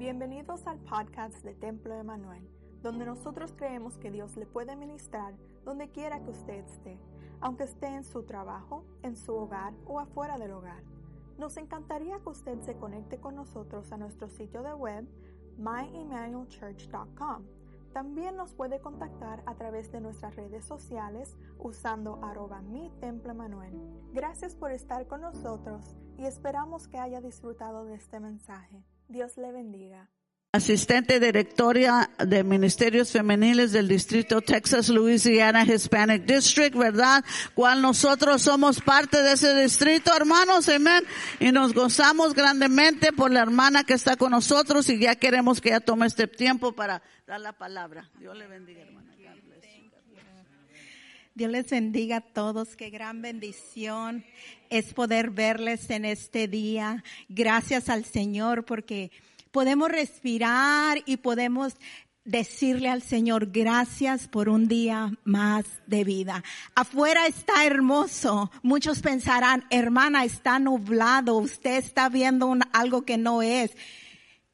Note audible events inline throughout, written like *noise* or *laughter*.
Bienvenidos al podcast de Templo Emanuel, donde nosotros creemos que Dios le puede ministrar donde quiera que usted esté, aunque esté en su trabajo, en su hogar o afuera del hogar. Nos encantaría que usted se conecte con nosotros a nuestro sitio de web myemmanuelchurch.com. También nos puede contactar a través de nuestras redes sociales usando arroba. Gracias por estar con nosotros y esperamos que haya disfrutado de este mensaje. Dios le bendiga. Asistente directoria de Ministerios Femeniles del Distrito Texas, Louisiana Hispanic District, ¿verdad? Cual nosotros somos parte de ese distrito, hermanos, amén. Y nos gozamos grandemente por la hermana que está con nosotros y ya queremos que ella tome este tiempo para dar la palabra. Dios le bendiga, hermana. Dios les bendiga a todos. Qué gran bendición es poder verles en este día. Gracias al Señor porque podemos respirar y podemos decirle al Señor gracias por un día más de vida. Afuera está hermoso. Muchos pensarán, hermana, está nublado. Usted está viendo algo que no es.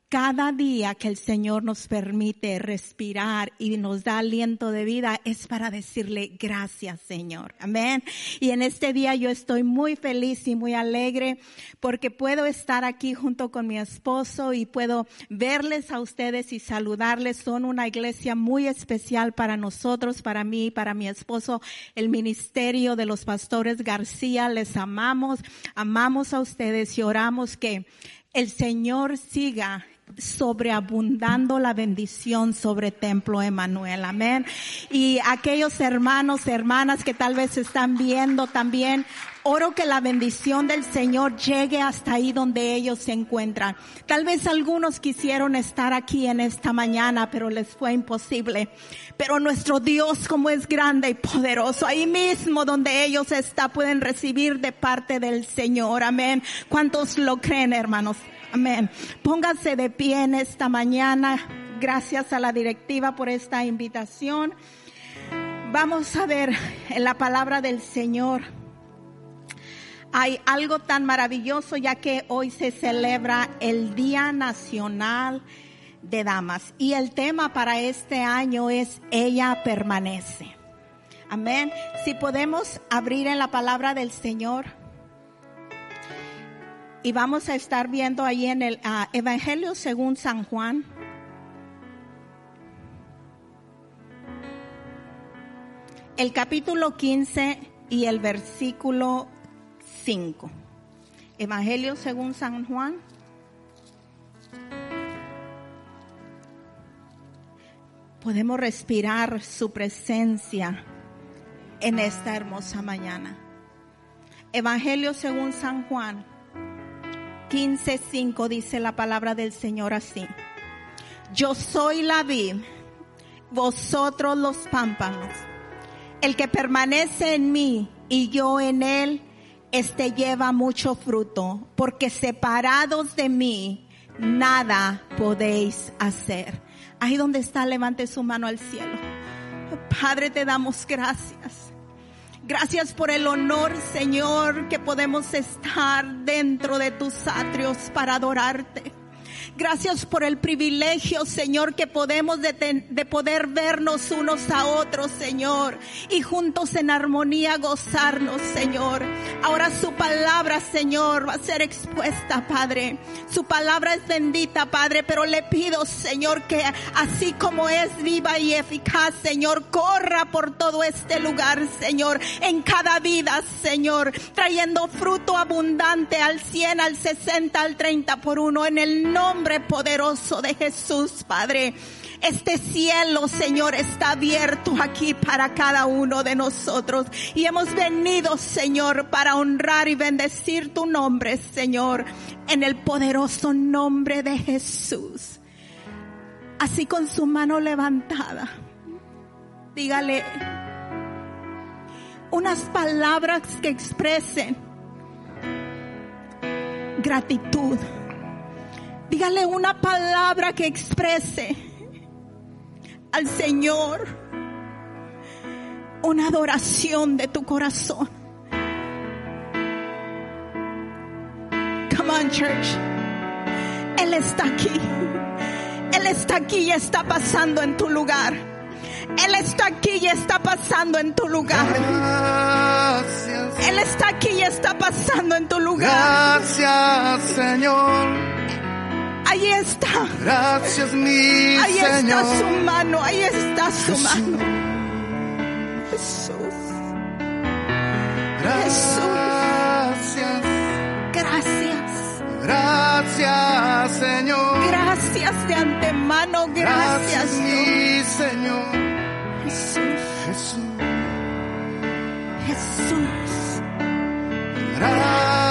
Cada día que el Señor nos permite respirar y nos da aliento de vida es para decirle gracias Señor. Amén. Y en este día yo estoy muy feliz y muy alegre porque puedo estar aquí junto con mi esposo y puedo verles a ustedes y saludarles. Son una iglesia muy especial para nosotros, para mí, para mi esposo, el ministerio de los pastores García. Les amamos, amamos a ustedes y oramos que el Señor siga sobreabundando la bendición sobre Templo Emanuel. Amén. Y aquellos hermanos, hermanas que tal vez están viendo también, oro que la bendición del Señor llegue hasta ahí donde ellos se encuentran. Tal vez algunos quisieron estar aquí en esta mañana, pero les fue imposible. Pero nuestro Dios como es grande y poderoso, ahí mismo donde ellos están pueden recibir de parte del Señor. Amén. ¿Cuántos lo creen, hermanos? Amén. Póngase de pie en esta mañana. Gracias a la directiva por esta invitación. Vamos a ver en la palabra del Señor. Hay algo tan maravilloso ya que hoy se celebra el Día Nacional de Damas y el tema para este año es Ella permanece. Amén. Si podemos abrir en la palabra del Señor y vamos a estar viendo ahí en el uh, Evangelio según San Juan. El capítulo 15 y el versículo 5. Evangelio según San Juan. Podemos respirar su presencia en esta hermosa mañana. Evangelio según San Juan 15:5 dice la palabra del Señor así. Yo soy la vid, vosotros los pámpanos. El que permanece en mí y yo en él, este lleva mucho fruto, porque separados de mí nada podéis hacer. Ahí donde está, levante su mano al cielo. Padre, te damos gracias. Gracias por el honor, Señor, que podemos estar dentro de tus atrios para adorarte. Gracias por el privilegio, Señor, que podemos de, de, poder vernos unos a otros, Señor, y juntos en armonía gozarnos, Señor. Ahora su palabra, Señor, va a ser expuesta, Padre. Su palabra es bendita, Padre, pero le pido, Señor, que así como es viva y eficaz, Señor, corra por todo este lugar, Señor, en cada vida, Señor, trayendo fruto abundante al 100, al 60, al 30 por uno, en el nombre poderoso de Jesús, Padre. Este cielo, Señor, está abierto aquí para cada uno de nosotros. Y hemos venido, Señor, para honrar y bendecir tu nombre, Señor, en el poderoso nombre de Jesús. Así con su mano levantada, dígale unas palabras que expresen gratitud Dígale una palabra que exprese al Señor una adoración de tu corazón. Come on, church. Él está aquí. Él está aquí y está pasando en tu lugar. Él está aquí y está pasando en tu lugar. Gracias. Él está aquí y está pasando en tu lugar. Gracias, Señor. Ahí está. Gracias, mi Ahí Señor. está su mano. Ahí está su Jesús. mano. Jesús. Gracias. Gracias. Gracias, Señor. Gracias de antemano. Gracias. Dios. mi Señor. Jesús. Jesús. Jesús. Gracias.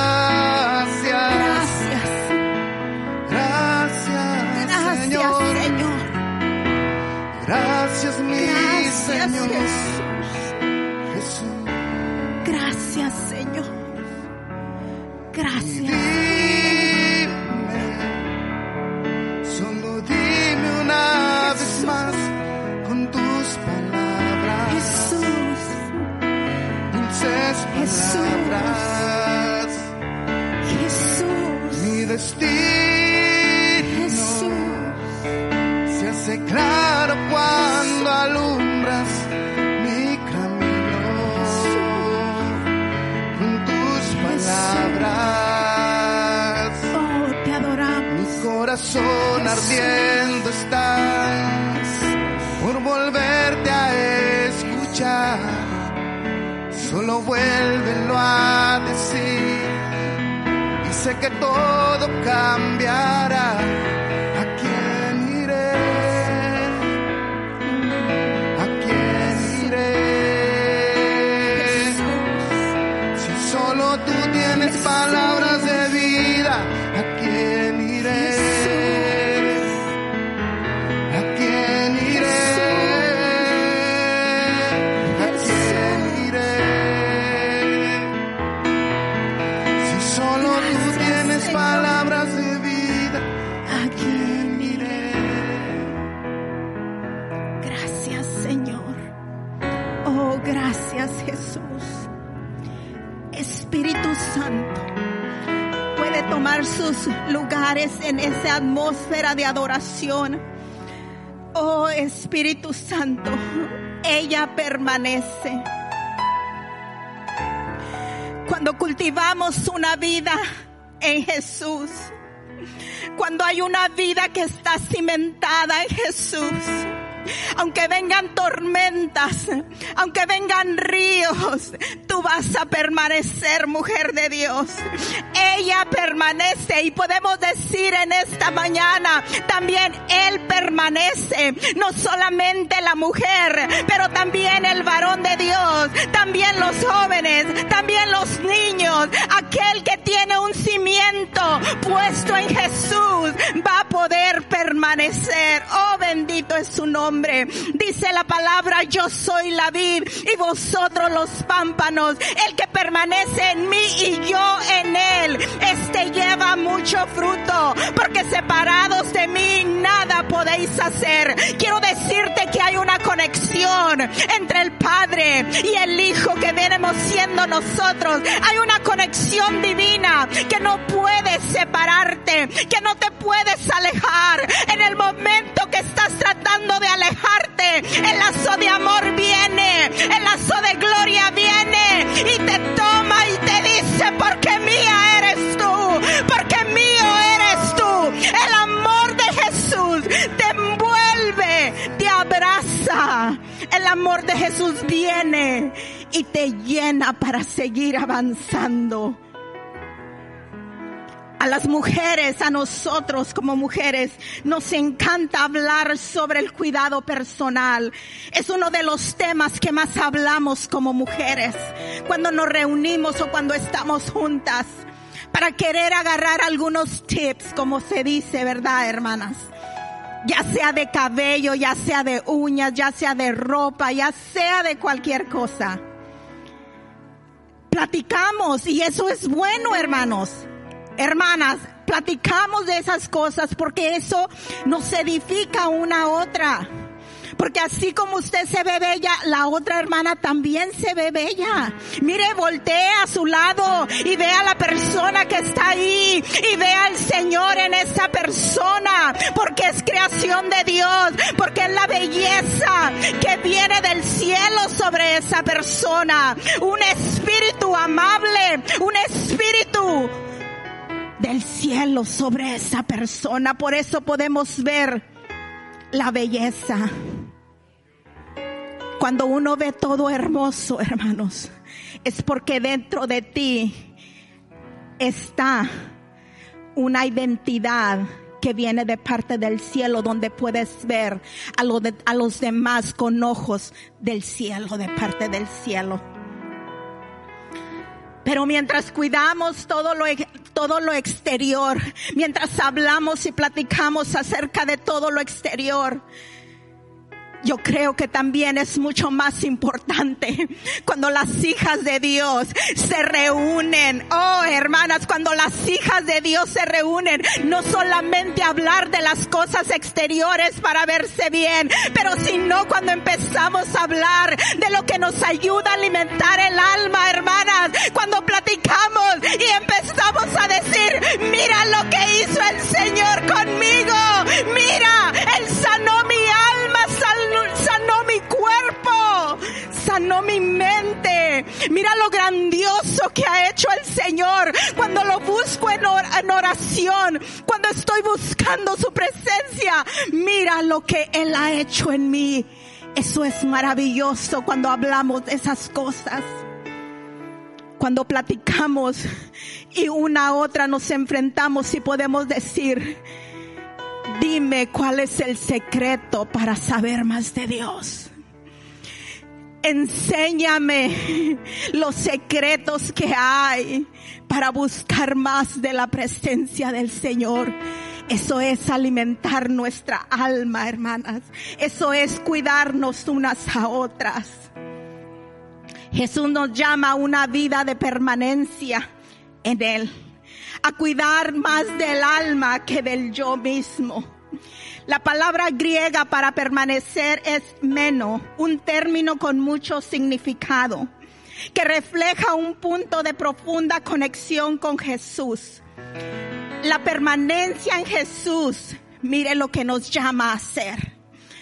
Gracias. Gracias, Señor. Gracias. Dime, solo dime una vez más con tus palabras, Jesús. dulces Jesús. palabras, Jesús. mi destino ardiendo está por volverte a escuchar. Solo vuélvelo a decir y sé que todo cambiará. Lugares en esa atmósfera de adoración. Oh, Espíritu Santo, ella permanece. Cuando cultivamos una vida en Jesús, cuando hay una vida que está cimentada en Jesús, aunque vengan tormentas, aunque vengan ríos, tú vas a permanecer, mujer de Dios. Ella permanece y podemos decir en esta mañana, también Él permanece, no solamente la mujer, pero también el varón de Dios, también los jóvenes, también los niños, aquel que tiene un cimiento puesto en Jesús va a poder permanecer. Oh, bendito es su nombre. Dice la palabra, yo soy la vid y vosotros los pámpanos. El que permanece en mí y yo en él, este lleva mucho fruto, porque separados de mí nada podéis hacer. Quiero decirte que hay una conexión entre el Padre y el Hijo que venimos siendo nosotros. Hay una conexión divina que no puedes separarte, que no te puedes alejar. En el momento que estás tratando de alejarte, el lazo de amor viene, el lazo de gloria viene y te toma y te dice, porque mía eres tú, porque mío eres tú. El amor de Jesús te envuelve, te abraza. El amor de Jesús viene y te llena para seguir avanzando. A las mujeres, a nosotros como mujeres, nos encanta hablar sobre el cuidado personal. Es uno de los temas que más hablamos como mujeres cuando nos reunimos o cuando estamos juntas para querer agarrar algunos tips, como se dice, ¿verdad, hermanas? Ya sea de cabello, ya sea de uñas, ya sea de ropa, ya sea de cualquier cosa. Platicamos y eso es bueno, hermanos. Hermanas, platicamos de esas cosas porque eso nos edifica una a otra. Porque así como usted se ve bella, la otra hermana también se ve bella. Mire, voltee a su lado y vea a la persona que está ahí y vea al Señor en esa persona. Porque es creación de Dios. Porque es la belleza que viene del cielo sobre esa persona. Un espíritu amable, un espíritu del cielo sobre esa persona. Por eso podemos ver la belleza. Cuando uno ve todo hermoso, hermanos, es porque dentro de ti está una identidad que viene de parte del cielo donde puedes ver a, los demás con ojos del cielo, de parte del cielo. Pero mientras cuidamos todo lo, todo lo exterior, mientras hablamos y platicamos acerca de todo lo exterior, yo creo que también es mucho más importante *laughs* cuando las hijas de Dios se reúnen. Oh, hermanas, cuando las hijas de Dios se reúnen, no solamente hablar de las cosas exteriores para verse bien, pero sino cuando empezamos a hablar de lo que nos ayuda a alimentar el alma, hermanas, cuando platicamos y empezamos a decir, mira lo que hizo el Señor conmigo, mira, Él sanó mi sanó mi mente. Mira lo grandioso que ha hecho el Señor cuando lo busco en, en oración, cuando estoy buscando su presencia. Mira lo que Él ha hecho en mí. Eso es maravilloso cuando hablamos de esas cosas. Cuando platicamos y una a otra nos enfrentamos y podemos decir, Dime cuál es el secreto para saber más de Dios. Enséñame los secretos que hay para buscar más de la presencia del Señor. Eso es alimentar nuestra alma, hermanas. Eso es cuidarnos unas a otras. Jesús nos llama a una vida de permanencia en Él, a cuidar más del alma que del yo mismo. La palabra griega para permanecer es meno, un término con mucho significado, que refleja un punto de profunda conexión con Jesús. La permanencia en Jesús, mire lo que nos llama a hacer.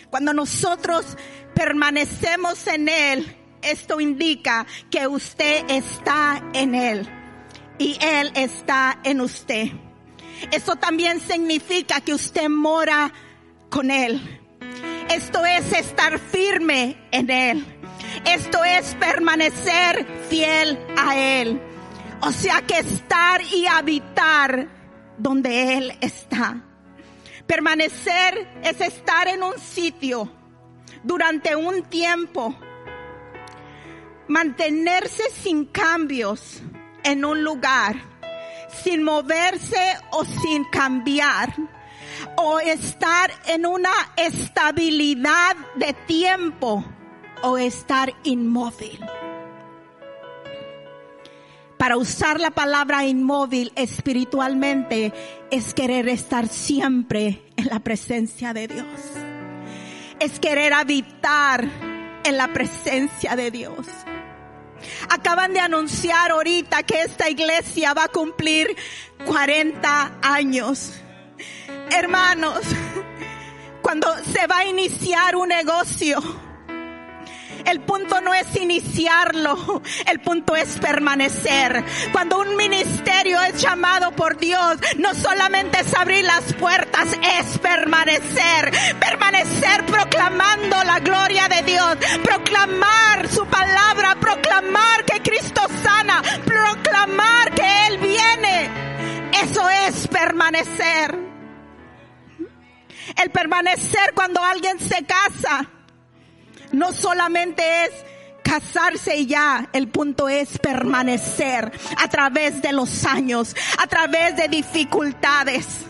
Cuando nosotros permanecemos en Él, esto indica que usted está en Él y Él está en usted. Eso también significa que usted mora con Él. Esto es estar firme en Él. Esto es permanecer fiel a Él. O sea que estar y habitar donde Él está. Permanecer es estar en un sitio durante un tiempo. Mantenerse sin cambios en un lugar, sin moverse o sin cambiar, o estar en una estabilidad de tiempo o estar inmóvil. Para usar la palabra inmóvil espiritualmente es querer estar siempre en la presencia de Dios. Es querer habitar en la presencia de Dios. Acaban de anunciar ahorita que esta iglesia va a cumplir 40 años. Hermanos, cuando se va a iniciar un negocio, el punto no es iniciarlo, el punto es permanecer. Cuando un ministerio es llamado por Dios, no solamente es abrir las puertas, es permanecer. Permanecer proclamando la gloria de Dios, proclamar su palabra, proclamar que Cristo sana, proclamar que Él viene. Eso es permanecer. El permanecer cuando alguien se casa no solamente es casarse y ya, el punto es permanecer a través de los años, a través de dificultades,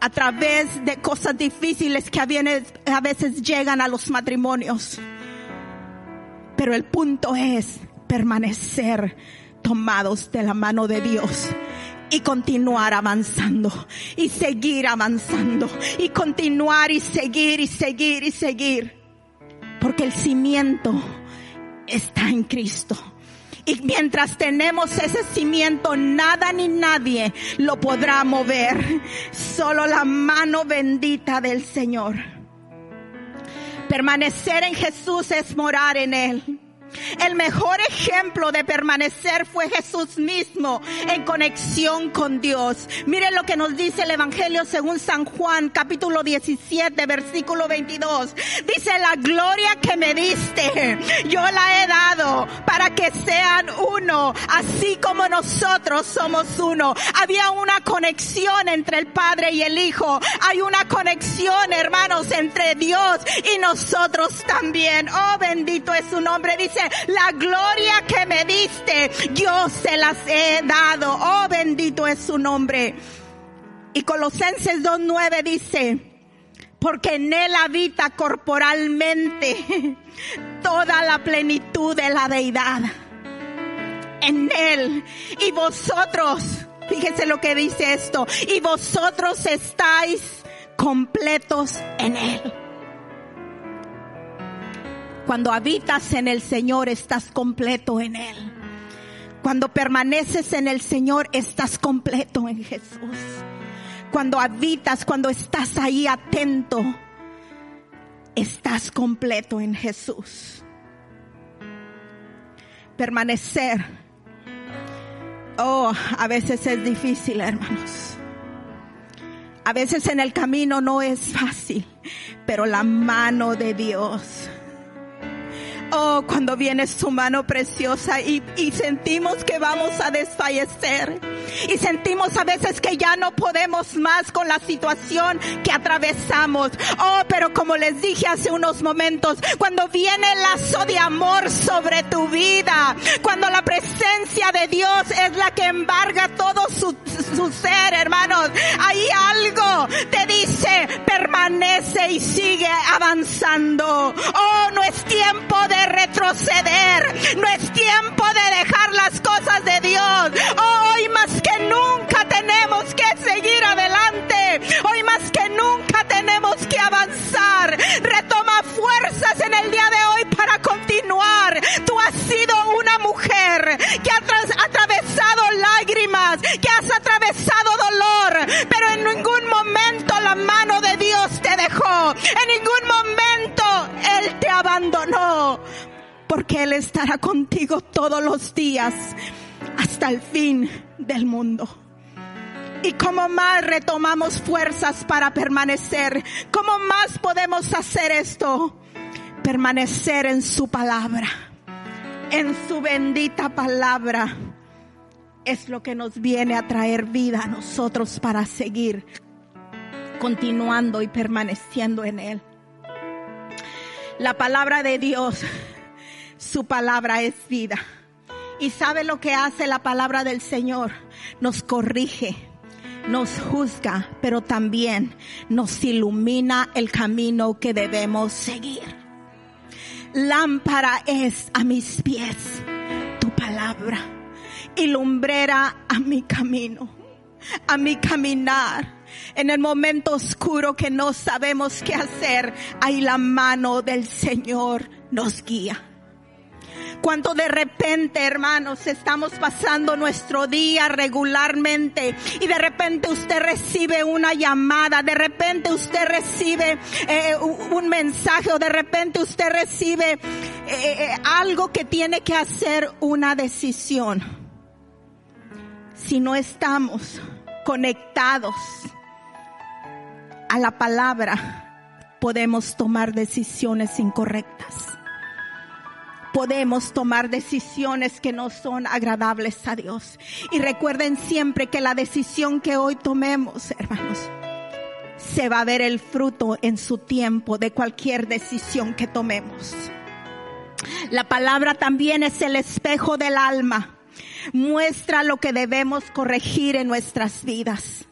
a través de cosas difíciles que a veces, llegan a los matrimonios. Pero el punto es permanecer tomados de la mano de Dios y continuar avanzando y seguir avanzando y continuar y seguir y seguir y seguir. Porque el cimiento está en Cristo. Y mientras tenemos ese cimiento, nada ni nadie lo podrá mover. Solo la mano bendita del Señor. Permanecer en Jesús es morar en Él. El mejor ejemplo de permanecer fue Jesús mismo en conexión con Dios. Miren lo que nos dice el Evangelio según San Juan capítulo 17 versículo 22. Dice la gloria que me diste, yo la he dado para que sean uno, así como nosotros somos uno. Había una conexión entre el Padre y el Hijo. Hay una conexión, hermanos, entre Dios y nosotros también. Oh, bendito es su nombre. Dice, la gloria que me diste, yo se las he dado. Oh, bendito es su nombre. Y Colosenses 2.9 dice, porque en él habita corporalmente *laughs* toda la plenitud de la deidad. En él. Y vosotros, fíjese lo que dice esto, y vosotros estáis completos en él. Cuando habitas en el Señor, estás completo en Él. Cuando permaneces en el Señor, estás completo en Jesús. Cuando habitas, cuando estás ahí atento, estás completo en Jesús. Permanecer. Oh, a veces es difícil, hermanos. A veces en el camino no es fácil, pero la mano de Dios Oh, cuando viene su mano preciosa y, y, sentimos que vamos a desfallecer. Y sentimos a veces que ya no podemos más con la situación que atravesamos. Oh, pero como les dije hace unos momentos, cuando viene el lazo de amor sobre tu vida, cuando la presencia de Dios es la que embarga todo su, su ser, hermanos, ahí algo permanece y sigue avanzando. Oh, no es tiempo de retroceder. No es tiempo de dejar las cosas de Dios. Hoy más que nunca tenemos que seguir adelante. Hoy más que nunca tenemos que avanzar. Retoma fuerzas en el día de hoy para continuar. Tú has sido una mujer que ha atravesado lágrimas, que has atravesado dolor, pero en ningún En ningún momento Él te abandonó porque Él estará contigo todos los días hasta el fin del mundo. Y cómo más retomamos fuerzas para permanecer, cómo más podemos hacer esto, permanecer en su palabra, en su bendita palabra, es lo que nos viene a traer vida a nosotros para seguir continuando y permaneciendo en Él. La palabra de Dios *laughs* su palabra es vida. ¿Y sabe lo que hace la palabra del Señor? Nos corrige, nos juzga, pero también nos ilumina el camino que debemos seguir. Lámpara es a mis pies tu palabra y lumbrera a mi camino, a mi caminar. En el momento oscuro que no sabemos qué hacer, ahí la mano del Señor nos guía. Cuando de repente, hermanos, estamos pasando nuestro día regularmente y de repente usted recibe una llamada, de repente usted recibe eh, un mensaje o de repente usted recibe eh, eh, algo que tiene que hacer una decisión. Si no estamos conectados a la palabra, podemos tomar decisiones incorrectas podemos tomar decisiones que no son agradables a Dios. Y recuerden siempre que la decisión que hoy tomemos, hermanos, se va a ver el fruto en su tiempo de cualquier decisión que tomemos. La palabra también es el espejo del alma. Muestra lo que debemos corregir en nuestras vidas.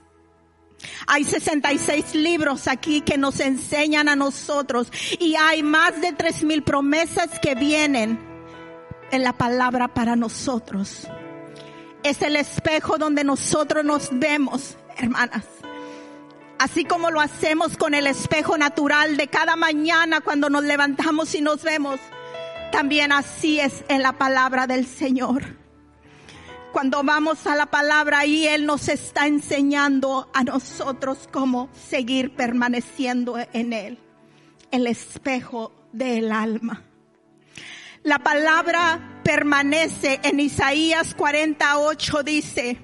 Hay 66 libros aquí que nos enseñan a nosotros y hay más de tres mil promesas que vienen en la palabra para nosotros. es el espejo donde nosotros nos vemos, hermanas. Así como lo hacemos con el espejo natural de cada mañana cuando nos levantamos y nos vemos, también así es en la palabra del Señor. Cuando vamos a la palabra y Él nos está enseñando a nosotros cómo seguir permaneciendo en Él, el espejo del alma. La palabra permanece en Isaías 48, dice,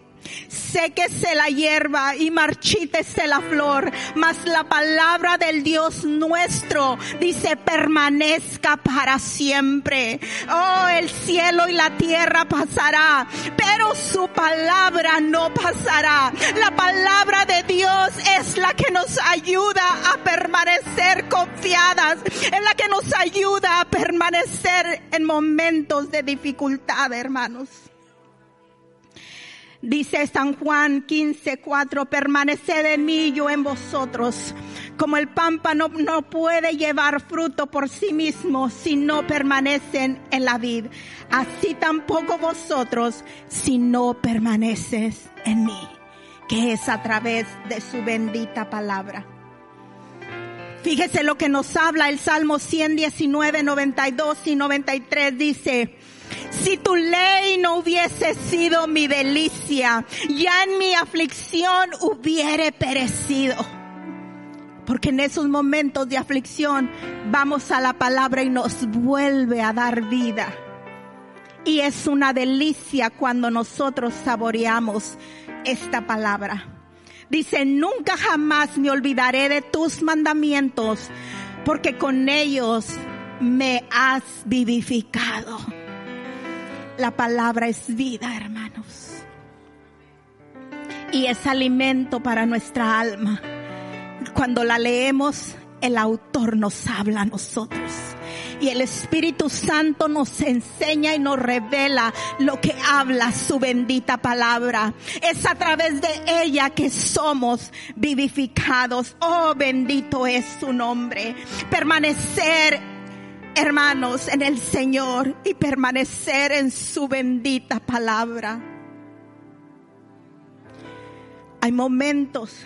Séquese la hierba y marchítese la flor, mas la palabra del Dios nuestro dice permanezca para siempre. Oh, el cielo y la tierra pasará, pero su palabra no pasará. La palabra de Dios es la que nos ayuda a permanecer confiadas, es la que nos ayuda a permanecer en momentos de dificultad, hermanos. Dice San Juan 15, 4, permaneced en mí, yo en vosotros. Como el pámpano no puede llevar fruto por sí mismo si no permanecen en la vid, así tampoco vosotros si no permaneces en mí, que es a través de su bendita palabra. Fíjese lo que nos habla el Salmo 119, 92 y 93. Dice, si tu ley no hubiese sido mi delicia, ya en mi aflicción hubiere perecido. Porque en esos momentos de aflicción vamos a la palabra y nos vuelve a dar vida. Y es una delicia cuando nosotros saboreamos esta palabra. Dice, nunca jamás me olvidaré de tus mandamientos, porque con ellos me has vivificado. La palabra es vida, hermanos. Y es alimento para nuestra alma. Cuando la leemos, el autor nos habla a nosotros. Y el Espíritu Santo nos enseña y nos revela lo que habla su bendita palabra. Es a través de ella que somos vivificados. Oh, bendito es su nombre. Permanecer hermanos, en el Señor y permanecer en su bendita palabra. Hay momentos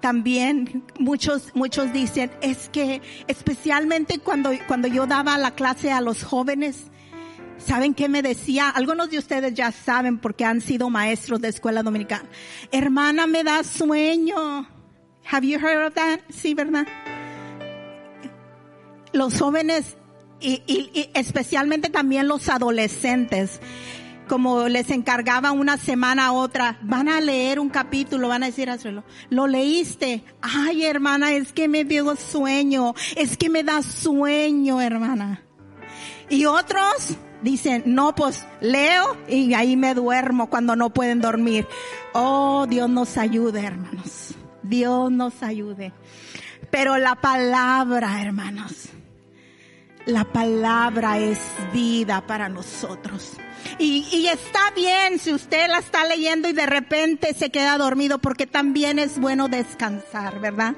también muchos muchos dicen es que especialmente cuando cuando yo daba la clase a los jóvenes ¿Saben qué me decía? Algunos de ustedes ya saben porque han sido maestros de escuela dominical. Hermana, me da sueño. Have you heard of that? Sí, ¿verdad? Los jóvenes y, especialmente también los adolescentes, como les encargaba una semana a otra, van a leer un capítulo, van a decir. Lo leíste. Ay, hermana, es que me dio sueño. Es que me da sueño, hermana. Y otros dicen, no, pues leo y ahí me duermo cuando no pueden dormir. Oh, Dios nos ayude, hermanos. Dios nos ayude. Pero la palabra, hermanos, la palabra es vida para nosotros. Y, está bien si usted la está leyendo y de repente se queda dormido porque también es bueno descansar, ¿verdad?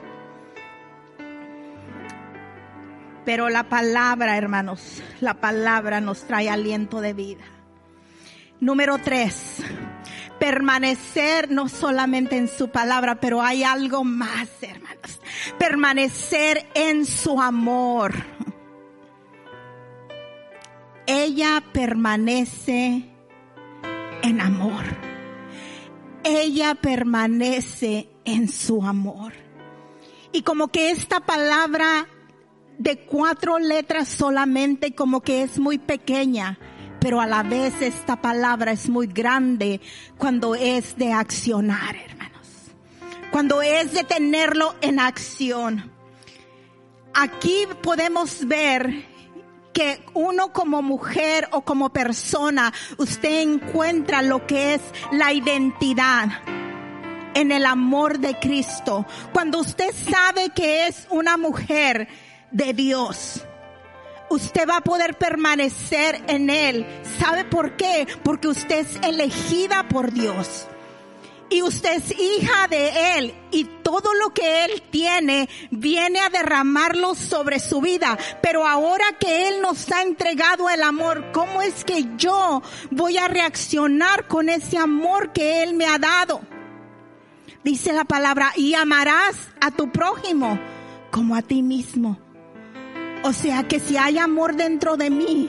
Pero la palabra, hermanos, la palabra nos trae aliento de vida. Número tres, permanecer no solamente en su palabra, pero hay algo más, hermanos. Permanecer en su amor ella permanece en amor. Ella permanece en su amor. Y como que esta palabra de cuatro letras solamente como que es muy pequeña, pero a la vez esta palabra es muy grande cuando es de accionar, hermanos. Cuando es de tenerlo en acción. Aquí podemos ver que uno como mujer o como persona, usted encuentra lo que es la identidad en el amor de Cristo. Cuando usted sabe que es una mujer de Dios, usted va a poder permanecer en Él. ¿Sabe por qué? Porque usted es elegida por Dios. Y usted es hija de Él y todo lo que Él tiene viene a derramarlo sobre su vida. Pero ahora que Él nos ha entregado el amor, ¿cómo es que yo voy a reaccionar con ese amor que Él me ha dado? Dice la palabra, y amarás a tu prójimo como a ti mismo. O sea que si hay amor dentro de mí,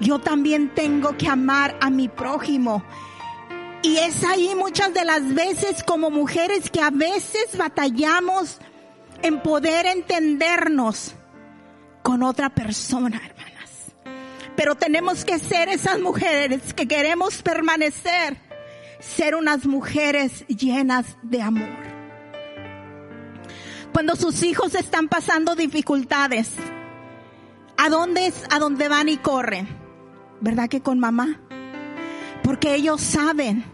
yo también tengo que amar a mi prójimo. Y es ahí muchas de las veces como mujeres que a veces batallamos en poder entendernos con otra persona, hermanas. Pero tenemos que ser esas mujeres que queremos permanecer, ser unas mujeres llenas de amor. Cuando sus hijos están pasando dificultades, ¿a dónde es a dónde van y corren? ¿Verdad que con mamá? Porque ellos saben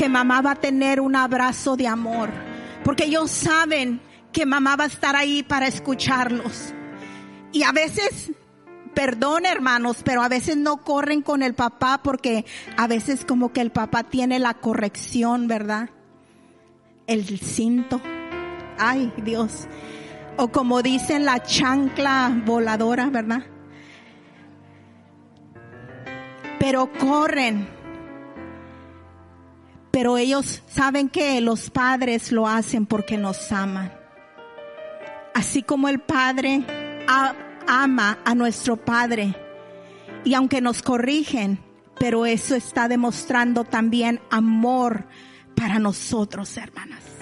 que mamá va a tener un abrazo de amor. Porque ellos saben que mamá va a estar ahí para escucharlos. Y a veces, perdón hermanos, pero a veces no corren con el papá porque a veces como que el papá tiene la corrección, ¿verdad? El cinto. Ay, Dios. O como dicen la chancla voladora, ¿verdad? Pero corren. Pero ellos saben que los padres lo hacen porque nos aman. Así como el Padre ama a nuestro Padre. Y aunque nos corrigen, pero eso está demostrando también amor para nosotros, hermanas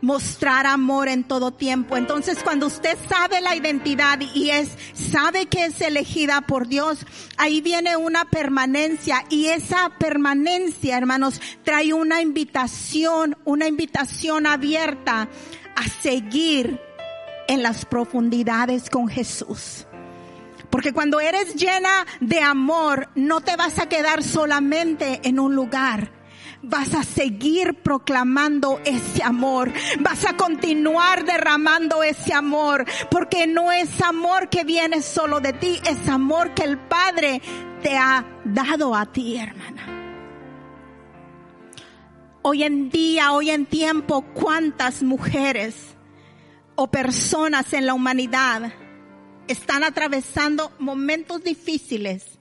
mostrar amor en todo tiempo. Entonces, cuando usted sabe la identidad y es, sabe que es elegida por Dios, ahí viene una permanencia y esa permanencia, hermanos, trae una invitación, una invitación abierta a seguir en las profundidades con Jesús. Porque cuando eres llena de amor, no te vas a quedar solamente en un lugar vas a seguir proclamando ese amor, vas a continuar derramando ese amor, porque no es amor que viene solo de ti, es amor que el Padre te ha dado a ti, hermana. Hoy en día, hoy en tiempo, cuántas mujeres o personas en la humanidad están atravesando momentos difíciles,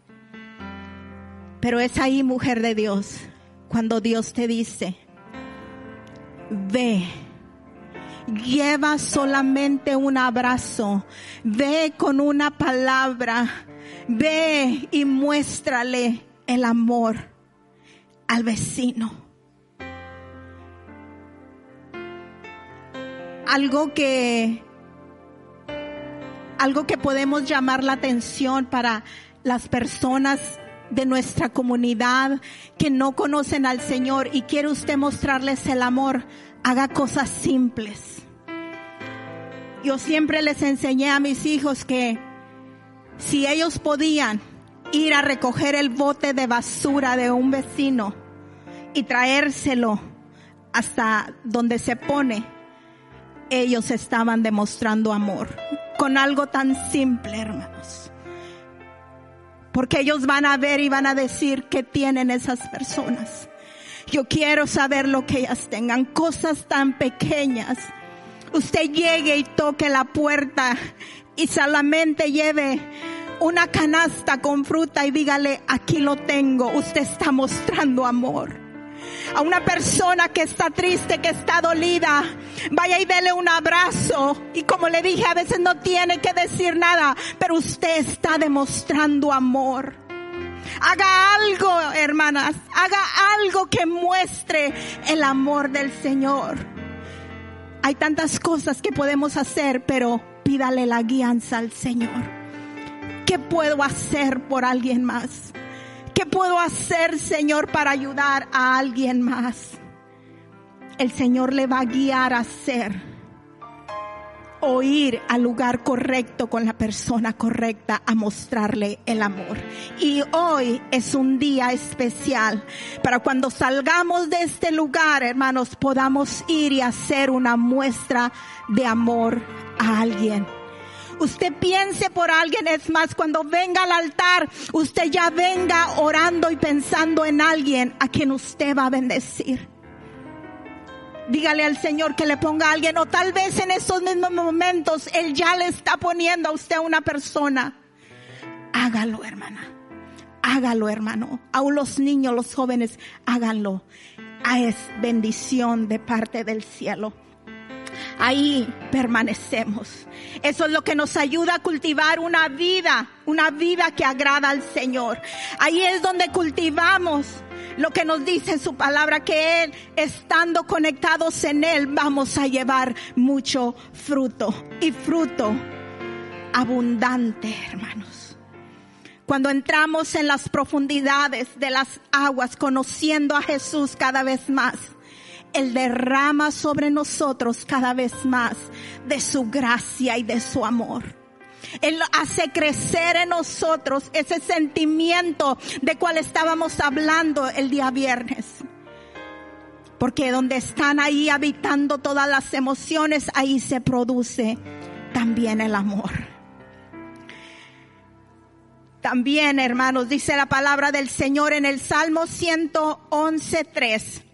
pero es ahí, mujer de Dios, cuando Dios te dice, ve, lleva solamente un abrazo, ve con una palabra, ve y muéstrale el amor al vecino. Algo que algo que podemos llamar la atención para las personas de nuestra comunidad que no conocen al Señor y quiere usted mostrarles el amor, haga cosas simples. Yo siempre les enseñé a mis hijos que si ellos podían ir a recoger el bote de basura de un vecino y traérselo hasta donde se pone, ellos estaban demostrando amor con algo tan simple, hermanos porque ellos van a ver y van a decir que tienen esas personas. Yo quiero saber lo que ellas tengan, cosas tan pequeñas. Usted llegue y toque la puerta y solamente lleve una canasta con fruta y dígale, aquí lo tengo, usted está mostrando amor a una persona que está triste, que está dolida, vaya y dele un abrazo. Y como le dije, a veces no tiene que decir nada, pero usted está demostrando amor. Haga algo, hermanas, haga algo que muestre el amor del Señor. Hay tantas cosas que podemos hacer, pero pídale la guianza al Señor. ¿Qué puedo hacer por alguien más? ¿Qué puedo hacer, Señor, para ayudar a alguien más? El Señor le va a guiar a hacer o ir al lugar correcto con la persona correcta a mostrarle el amor. Y hoy es un día especial para cuando salgamos de este lugar, hermanos, podamos ir y hacer una muestra de amor a alguien. Usted piense por alguien, es más, cuando venga al altar, usted ya venga orando y pensando en alguien a quien usted va a bendecir. Dígale al Señor que le ponga a alguien o tal vez en esos mismos momentos Él ya le está poniendo a usted una persona. Hágalo, hermana. Hágalo, hermano. Aún los niños, los jóvenes, háganlo. Ah, es bendición de parte del cielo. Ahí permanecemos. Eso es lo que nos ayuda a cultivar una vida, una vida que agrada al Señor. Ahí es donde cultivamos lo que nos dice su palabra, que Él, estando conectados en Él, vamos a llevar mucho fruto y fruto abundante, hermanos. Cuando entramos en las profundidades de las aguas, conociendo a Jesús cada vez más, Él derrama sobre nosotros cada vez más de su gracia y de su amor. Él hace crecer en nosotros ese sentimiento de cual estábamos hablando el día viernes. Porque donde están ahí habitando todas las emociones, ahí se produce también el amor. También, hermanos, dice la palabra del Señor en el Salmo 111.3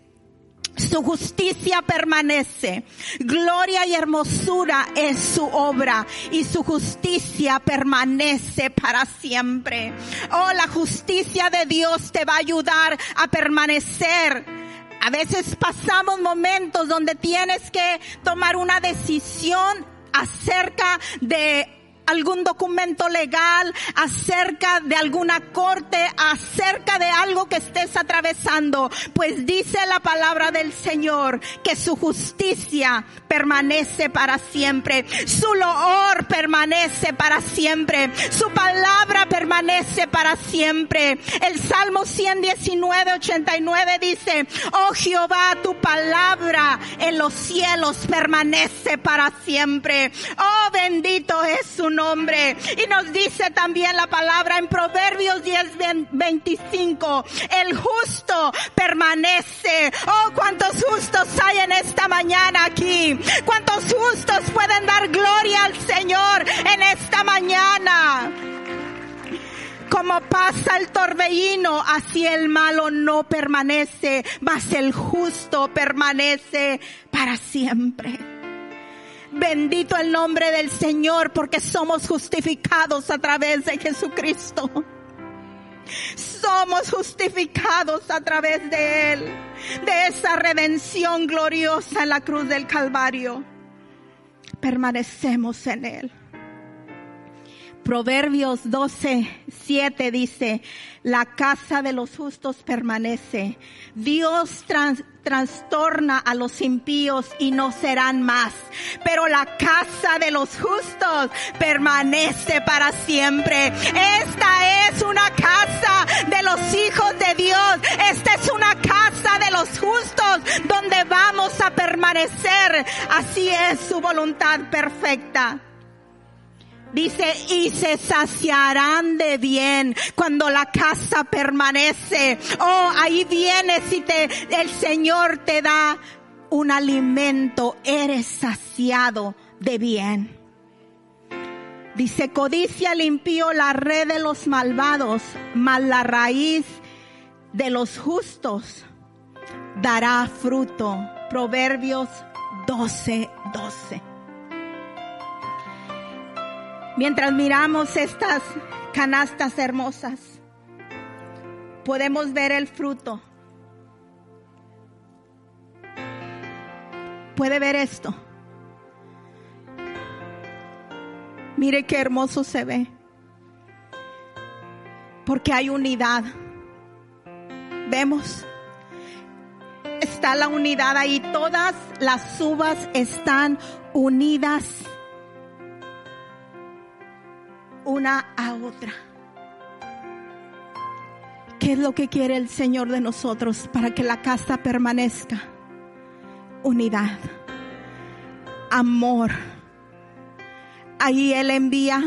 su justicia permanece. Gloria y hermosura es su obra y su justicia permanece para siempre. Oh, la justicia de Dios te va a ayudar a permanecer. A veces pasamos momentos donde tienes que tomar una decisión acerca de algún documento legal, acerca de alguna corte, acerca de algo que estés atravesando, pues dice la palabra del Señor que su justicia permanece para siempre, su loor permanece para siempre, su palabra permanece para siempre. El Salmo 119, 89 dice, oh Jehová, tu palabra en los cielos permanece para siempre. Oh bendito es su nombre. Y nos dice también la palabra en Proverbios 10, 25, el justo permanece. Oh, cuántos justos hay en esta mañana aquí. Cuántos justos pueden dar gloria al Señor en esta mañana. Como pasa el torbellino, así el malo no permanece, mas el justo permanece para siempre. Bendito el nombre del Señor porque somos justificados a través de Jesucristo. Somos justificados a través de Él, de esa redención gloriosa en la cruz del Calvario. Permanecemos en Él. Proverbios 12, 7 dice, la casa de los justos permanece. Dios trastorna a los impíos y no serán más. Pero la casa de los justos permanece para siempre. Esta es una casa de los hijos de Dios. Esta es una casa de los justos donde vamos a permanecer. Así es su voluntad perfecta. Dice, y se saciarán de bien cuando la casa permanece. Oh, ahí viene si te, el Señor te da un alimento, eres saciado de bien. Dice, codicia limpió la red de los malvados, mas la raíz de los justos dará fruto. Proverbios 12, 12. Mientras miramos estas canastas hermosas, podemos ver el fruto. Puede ver esto. Mire qué hermoso se ve. Porque hay unidad. Vemos. Está la unidad ahí. Todas las uvas están unidas una a otra. ¿Qué es lo que quiere el Señor de nosotros para que la casa permanezca? Unidad, amor. Ahí Él envía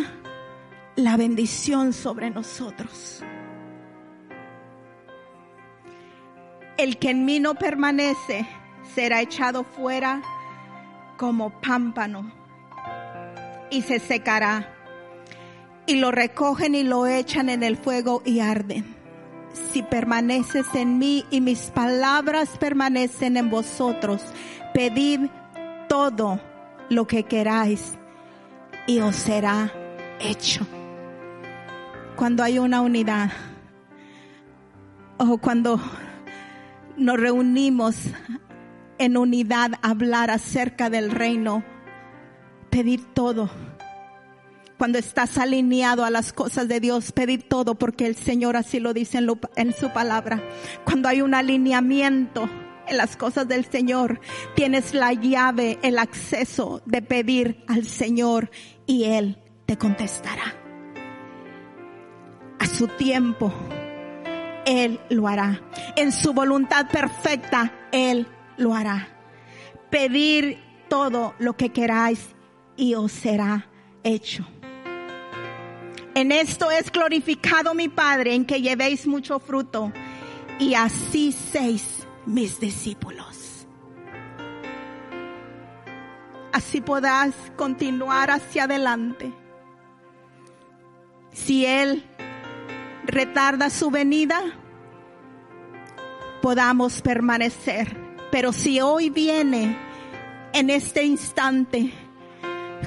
la bendición sobre nosotros. El que en mí no permanece será echado fuera como pámpano y se secará y lo recogen y lo echan en el fuego y arden. si permaneces en mí y mis palabras permanecen en vosotros, pedid todo lo que queráis y os será hecho. Cuando hay una unidad o cuando nos reunimos en unidad a hablar acerca del reino, pedir todo. Cuando estás alineado a las cosas de Dios, pedir todo porque el Señor así lo dice en, su palabra. Cuando hay un alineamiento en las cosas del Señor, tienes la llave, el acceso de pedir al Señor y Él te contestará. A su tiempo, Él lo hará. En su voluntad perfecta, Él lo hará. Pedir todo lo que queráis y os será hecho. En esto es glorificado mi Padre, en que llevéis mucho fruto y así seis mis discípulos. Así podrás continuar hacia adelante. Si Él retarda su venida, podamos permanecer. Pero si hoy viene en este instante,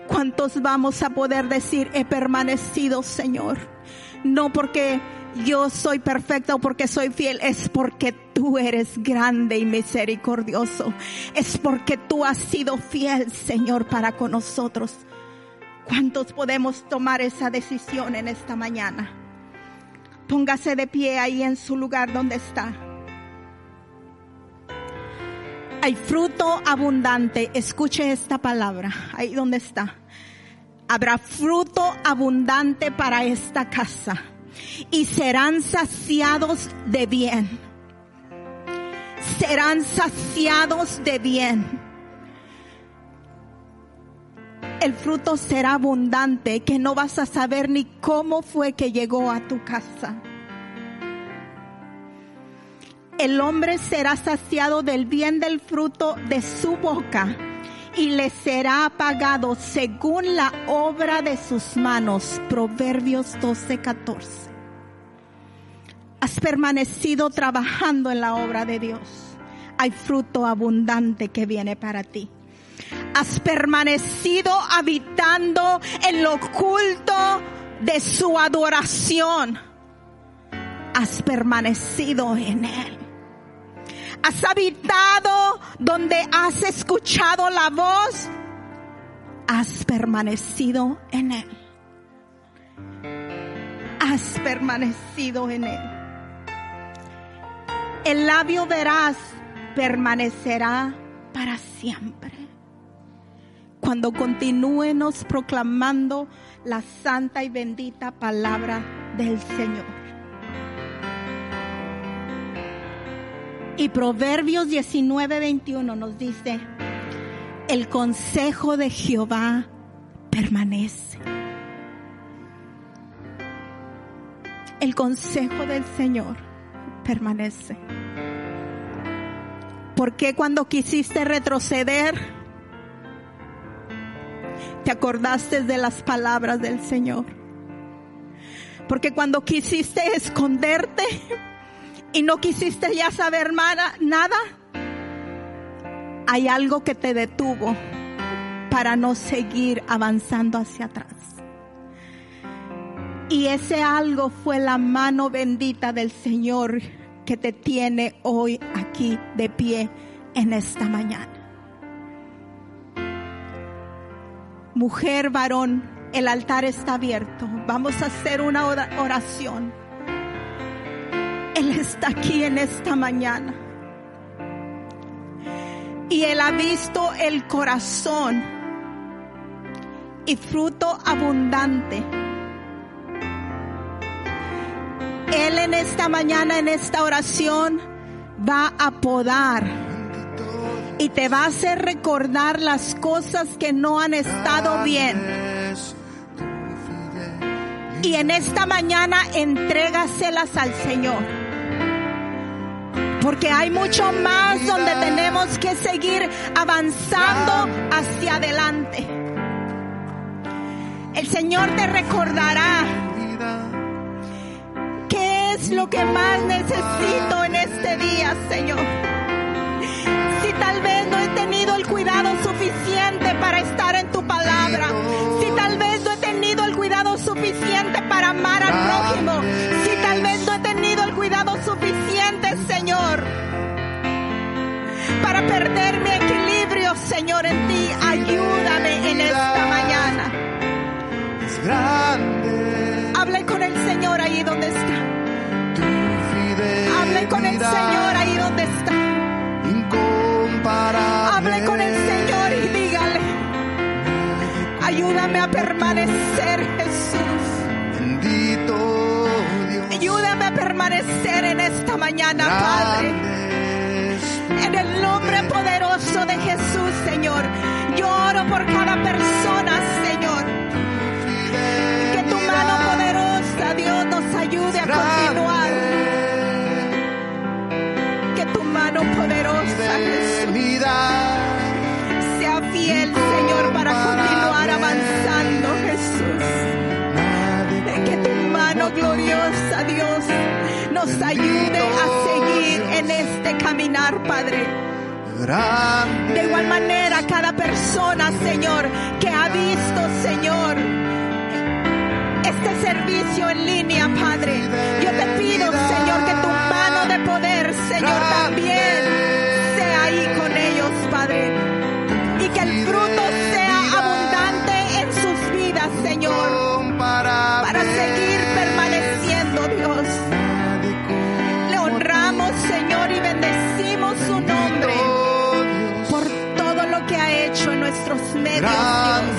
¿cuántos vamos a poder decir, he permanecido, Señor? No porque yo soy perfecta o porque soy fiel, es porque tú eres grande y misericordioso. Es porque tú has sido fiel, Señor, para con nosotros. ¿Cuántos podemos tomar esa decisión en esta mañana? Póngase de pie ahí en su lugar donde está. Hay fruto abundante. Escuche esta palabra. Ahí donde está. Habrá fruto abundante para esta casa. Y serán saciados de bien. Serán saciados de bien. El fruto será abundante que no vas a saber ni cómo fue que llegó a tu casa. El hombre será saciado del bien del fruto de su boca y le será pagado según la obra de sus manos. Proverbios 12, 14. Has permanecido trabajando en la obra de Dios. Hay fruto abundante que viene para ti. Has permanecido habitando en lo oculto de su adoración. Has permanecido en él. Has habitado donde has escuchado la voz. Has permanecido en él. Has permanecido en él. El labio veraz permanecerá para siempre. Cuando continúenos proclamando la santa y bendita palabra del Señor. Y Proverbios 19, 21 nos dice, el consejo de Jehová permanece. El consejo del Señor permanece. Porque cuando quisiste retroceder, te acordaste de las palabras del Señor? Porque cuando quisiste esconderte, y no quisiste ya saber nada, hay algo que te detuvo para no seguir avanzando hacia atrás. Y ese algo fue la mano bendita del Señor que te tiene hoy aquí de pie en esta mañana. Mujer, varón, el altar está abierto. Vamos a hacer una oración. Él está aquí en esta mañana. Y Él ha visto el corazón y fruto abundante. Él en esta mañana, en esta oración, va a podar y te va a hacer recordar las cosas que no han estado bien. Y en esta mañana entrégaselas al Señor. Porque hay mucho más donde tenemos que seguir avanzando hacia adelante. El Señor te recordará qué es lo que más necesito en este día, Señor. Si tal vez no he tenido el cuidado suficiente para estar en tu palabra, para perder mi equilibrio, Señor, en ti, ayúdame en esta mañana. Es grande Hable con el Señor ahí donde está. tu fidelidad. Hable con el Señor ahí donde está. Incomparable. Hable con el Señor y dígale, ayúdame a permanecer, Jesús. Bendito Dios. Ayúdame a permanecer en esta mañana, Padre. Poderoso de Jesús, Señor. Yo oro por cada persona, Señor. Que tu mano poderosa, Dios, nos ayude a continuar. Que tu mano poderosa, Jesús, sea fiel, Señor, para continuar avanzando, Jesús. Que tu mano gloriosa, Dios, nos ayude a seguir en este caminar, Padre. Grande. De igual manera, cada persona, Señor, que ha visto, Señor, este servicio en línea, Padre. Yo te pido, Señor, que tu mano de poder, Señor, Grande